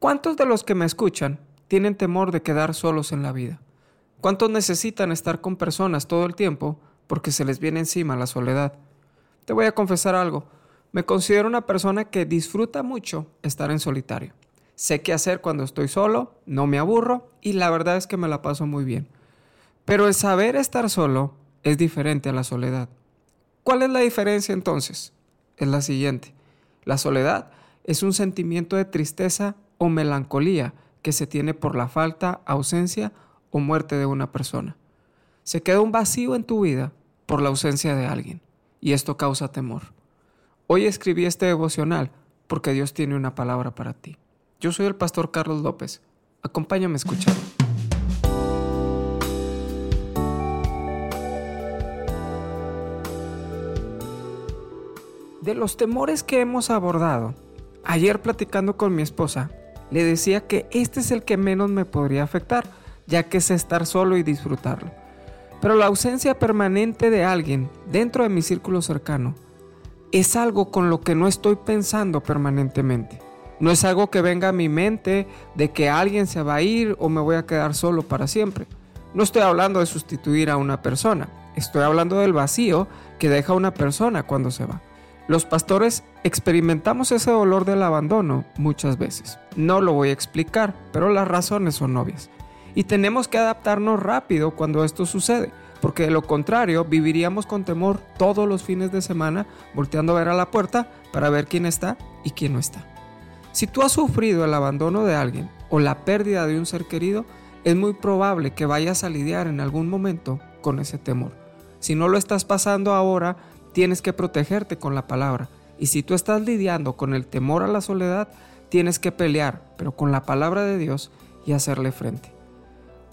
¿Cuántos de los que me escuchan tienen temor de quedar solos en la vida? ¿Cuántos necesitan estar con personas todo el tiempo porque se les viene encima la soledad? Te voy a confesar algo. Me considero una persona que disfruta mucho estar en solitario. Sé qué hacer cuando estoy solo, no me aburro y la verdad es que me la paso muy bien. Pero el saber estar solo es diferente a la soledad. ¿Cuál es la diferencia entonces? Es la siguiente. La soledad es un sentimiento de tristeza o melancolía que se tiene por la falta, ausencia o muerte de una persona. Se queda un vacío en tu vida por la ausencia de alguien y esto causa temor. Hoy escribí este devocional porque Dios tiene una palabra para ti. Yo soy el pastor Carlos López. Acompáñame a. De los temores que hemos abordado, ayer platicando con mi esposa, le decía que este es el que menos me podría afectar, ya que es estar solo y disfrutarlo. Pero la ausencia permanente de alguien dentro de mi círculo cercano es algo con lo que no estoy pensando permanentemente. No es algo que venga a mi mente de que alguien se va a ir o me voy a quedar solo para siempre. No estoy hablando de sustituir a una persona, estoy hablando del vacío que deja una persona cuando se va. Los pastores experimentamos ese dolor del abandono muchas veces. No lo voy a explicar, pero las razones son obvias. Y tenemos que adaptarnos rápido cuando esto sucede, porque de lo contrario viviríamos con temor todos los fines de semana volteando a ver a la puerta para ver quién está y quién no está. Si tú has sufrido el abandono de alguien o la pérdida de un ser querido, es muy probable que vayas a lidiar en algún momento con ese temor. Si no lo estás pasando ahora, tienes que protegerte con la palabra. Y si tú estás lidiando con el temor a la soledad, tienes que pelear, pero con la palabra de Dios y hacerle frente.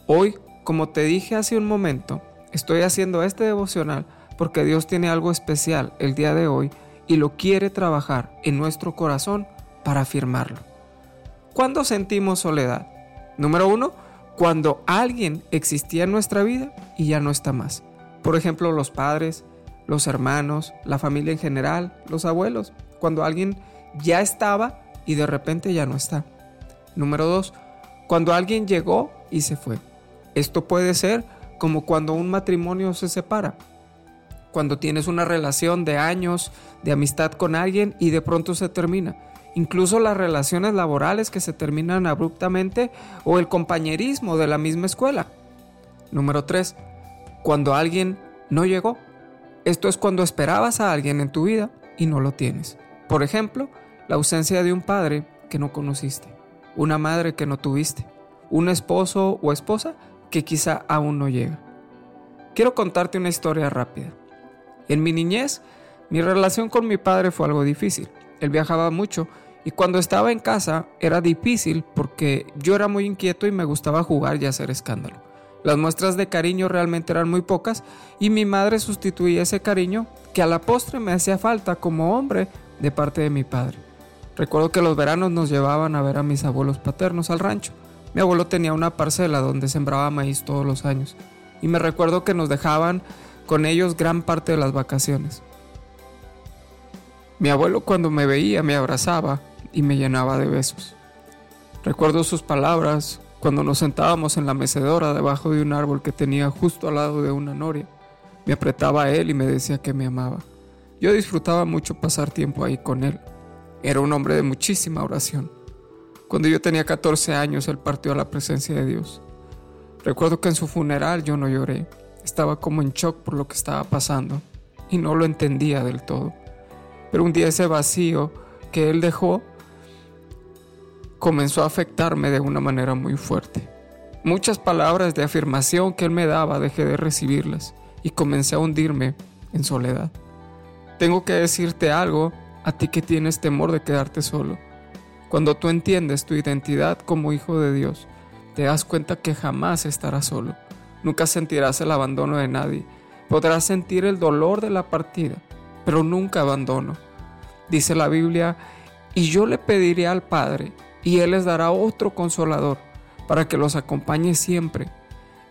Hoy, como te dije hace un momento, estoy haciendo este devocional porque Dios tiene algo especial el día de hoy y lo quiere trabajar en nuestro corazón para afirmarlo. ¿Cuándo sentimos soledad? Número uno, cuando alguien existía en nuestra vida y ya no está más. Por ejemplo, los padres, los hermanos, la familia en general, los abuelos, cuando alguien ya estaba y de repente ya no está. Número dos, cuando alguien llegó y se fue. Esto puede ser como cuando un matrimonio se separa. Cuando tienes una relación de años de amistad con alguien y de pronto se termina. Incluso las relaciones laborales que se terminan abruptamente o el compañerismo de la misma escuela. Número 3. Cuando alguien no llegó. Esto es cuando esperabas a alguien en tu vida y no lo tienes. Por ejemplo, la ausencia de un padre que no conociste, una madre que no tuviste, un esposo o esposa que quizá aún no llega. Quiero contarte una historia rápida. En mi niñez, mi relación con mi padre fue algo difícil. Él viajaba mucho y cuando estaba en casa era difícil porque yo era muy inquieto y me gustaba jugar y hacer escándalo. Las muestras de cariño realmente eran muy pocas y mi madre sustituía ese cariño que a la postre me hacía falta como hombre de parte de mi padre. Recuerdo que los veranos nos llevaban a ver a mis abuelos paternos al rancho. Mi abuelo tenía una parcela donde sembraba maíz todos los años y me recuerdo que nos dejaban con ellos gran parte de las vacaciones. Mi abuelo cuando me veía me abrazaba y me llenaba de besos. Recuerdo sus palabras cuando nos sentábamos en la mecedora debajo de un árbol que tenía justo al lado de una noria. Me apretaba a él y me decía que me amaba. Yo disfrutaba mucho pasar tiempo ahí con él. Era un hombre de muchísima oración. Cuando yo tenía 14 años, él partió a la presencia de Dios. Recuerdo que en su funeral yo no lloré. Estaba como en shock por lo que estaba pasando y no lo entendía del todo. Pero un día ese vacío que él dejó comenzó a afectarme de una manera muy fuerte. Muchas palabras de afirmación que él me daba dejé de recibirlas y comencé a hundirme en soledad. Tengo que decirte algo a ti que tienes temor de quedarte solo. Cuando tú entiendes tu identidad como hijo de Dios, te das cuenta que jamás estarás solo. Nunca sentirás el abandono de nadie. Podrás sentir el dolor de la partida, pero nunca abandono. Dice la Biblia, y yo le pediré al Padre y Él les dará otro consolador para que los acompañe siempre,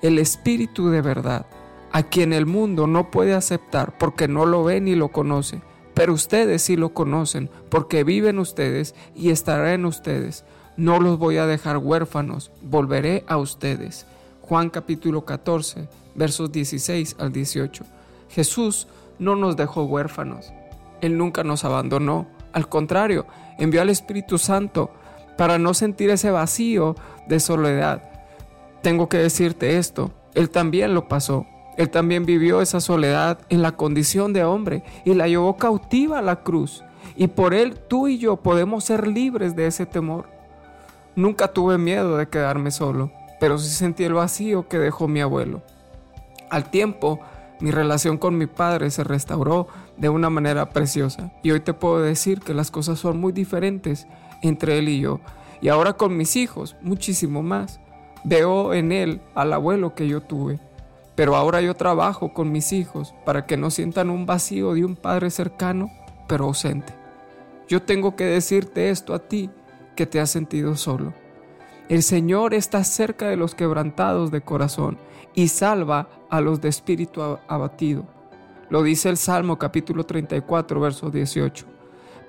el Espíritu de verdad, a quien el mundo no puede aceptar porque no lo ve ni lo conoce, pero ustedes sí lo conocen porque viven ustedes y estará en ustedes. no los voy a dejar huérfanos, volveré a ustedes. Juan capítulo 14, versos 16 al 18. Jesús no nos dejó huérfanos. Él nunca nos abandonó. Al contrario, envió al Espíritu Santo para no sentir ese vacío de soledad. Tengo que decirte esto, Él también lo pasó. Él también vivió esa soledad en la condición de hombre y la llevó cautiva a la cruz. Y por Él tú y yo podemos ser libres de ese temor. Nunca tuve miedo de quedarme solo, pero sí sentí el vacío que dejó mi abuelo. Al tiempo, mi relación con mi padre se restauró de una manera preciosa y hoy te puedo decir que las cosas son muy diferentes entre él y yo. Y ahora con mis hijos, muchísimo más. Veo en él al abuelo que yo tuve. Pero ahora yo trabajo con mis hijos para que no sientan un vacío de un padre cercano, pero ausente. Yo tengo que decirte esto a ti que te has sentido solo. El Señor está cerca de los quebrantados de corazón y salva a los de espíritu abatido. Lo dice el Salmo capítulo 34, verso 18.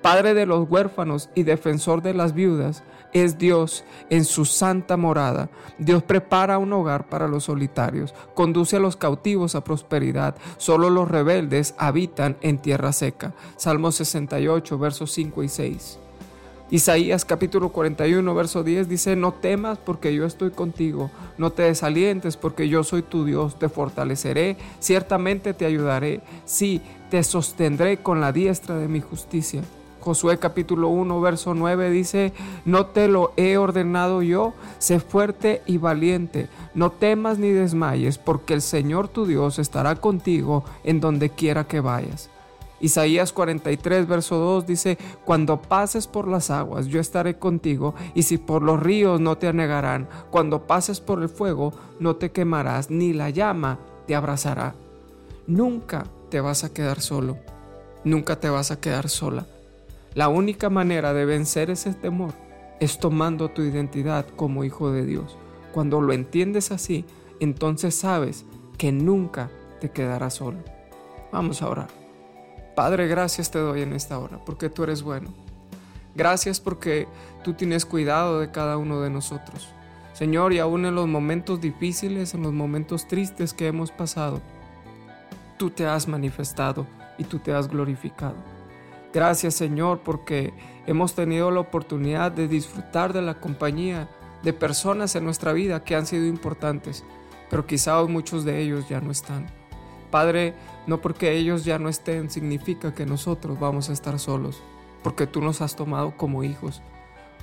Padre de los huérfanos y defensor de las viudas, es Dios en su santa morada. Dios prepara un hogar para los solitarios, conduce a los cautivos a prosperidad. Solo los rebeldes habitan en tierra seca. Salmo 68, versos 5 y 6. Isaías capítulo 41, verso 10 dice, no temas porque yo estoy contigo, no te desalientes porque yo soy tu Dios, te fortaleceré, ciertamente te ayudaré, sí, te sostendré con la diestra de mi justicia. Josué capítulo 1, verso 9 dice, no te lo he ordenado yo, sé fuerte y valiente, no temas ni desmayes, porque el Señor tu Dios estará contigo en donde quiera que vayas. Isaías 43, verso 2 dice, Cuando pases por las aguas, yo estaré contigo, y si por los ríos no te anegarán, cuando pases por el fuego, no te quemarás, ni la llama te abrazará. Nunca te vas a quedar solo, nunca te vas a quedar sola. La única manera de vencer ese temor es tomando tu identidad como hijo de Dios. Cuando lo entiendes así, entonces sabes que nunca te quedarás solo. Vamos a orar. Padre, gracias te doy en esta hora porque tú eres bueno. Gracias porque tú tienes cuidado de cada uno de nosotros. Señor, y aún en los momentos difíciles, en los momentos tristes que hemos pasado, tú te has manifestado y tú te has glorificado. Gracias Señor porque hemos tenido la oportunidad de disfrutar de la compañía de personas en nuestra vida que han sido importantes, pero quizá muchos de ellos ya no están. Padre, no porque ellos ya no estén significa que nosotros vamos a estar solos, porque tú nos has tomado como hijos,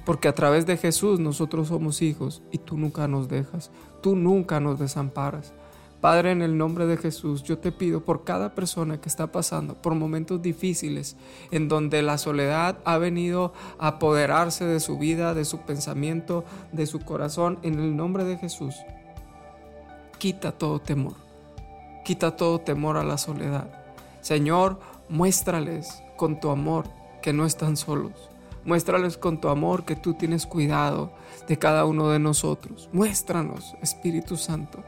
porque a través de Jesús nosotros somos hijos y tú nunca nos dejas, tú nunca nos desamparas. Padre, en el nombre de Jesús, yo te pido por cada persona que está pasando por momentos difíciles, en donde la soledad ha venido a apoderarse de su vida, de su pensamiento, de su corazón, en el nombre de Jesús, quita todo temor Quita todo temor a la soledad. Señor, muéstrales con tu amor que no están solos. Muéstrales con tu amor que tú tienes cuidado de cada uno de nosotros. Muéstranos, Espíritu Santo.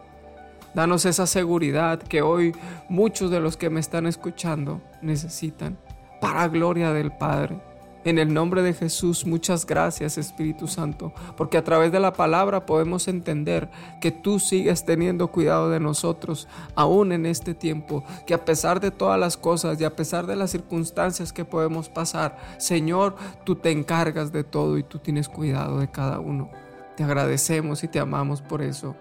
Danos esa seguridad que hoy muchos de los que me están escuchando necesitan para gloria del Padre. En el nombre de Jesús, muchas gracias Espíritu Santo, porque a través de la palabra podemos entender que tú sigues teniendo cuidado de nosotros, aún en este tiempo, que a pesar de todas las cosas y a pesar de las circunstancias que podemos pasar, Señor, tú te encargas de todo y tú tienes cuidado de cada uno. Te agradecemos y te amamos por eso.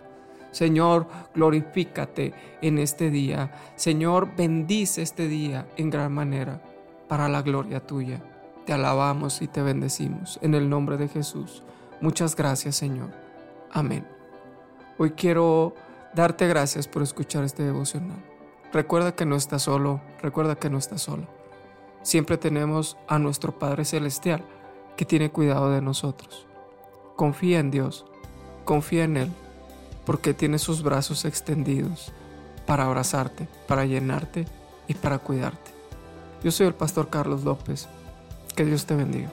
Señor, glorifícate en este día. Señor, bendice este día en gran manera para la gloria tuya. Te alabamos y te bendecimos en el nombre de Jesús. Muchas gracias Señor. Amén. Hoy quiero darte gracias por escuchar este devocional. Recuerda que no estás solo, recuerda que no estás solo. Siempre tenemos a nuestro Padre Celestial que tiene cuidado de nosotros. Confía en Dios, confía en Él, porque tiene sus brazos extendidos para abrazarte, para llenarte y para cuidarte. Yo soy el pastor Carlos López que Dios te bendiga.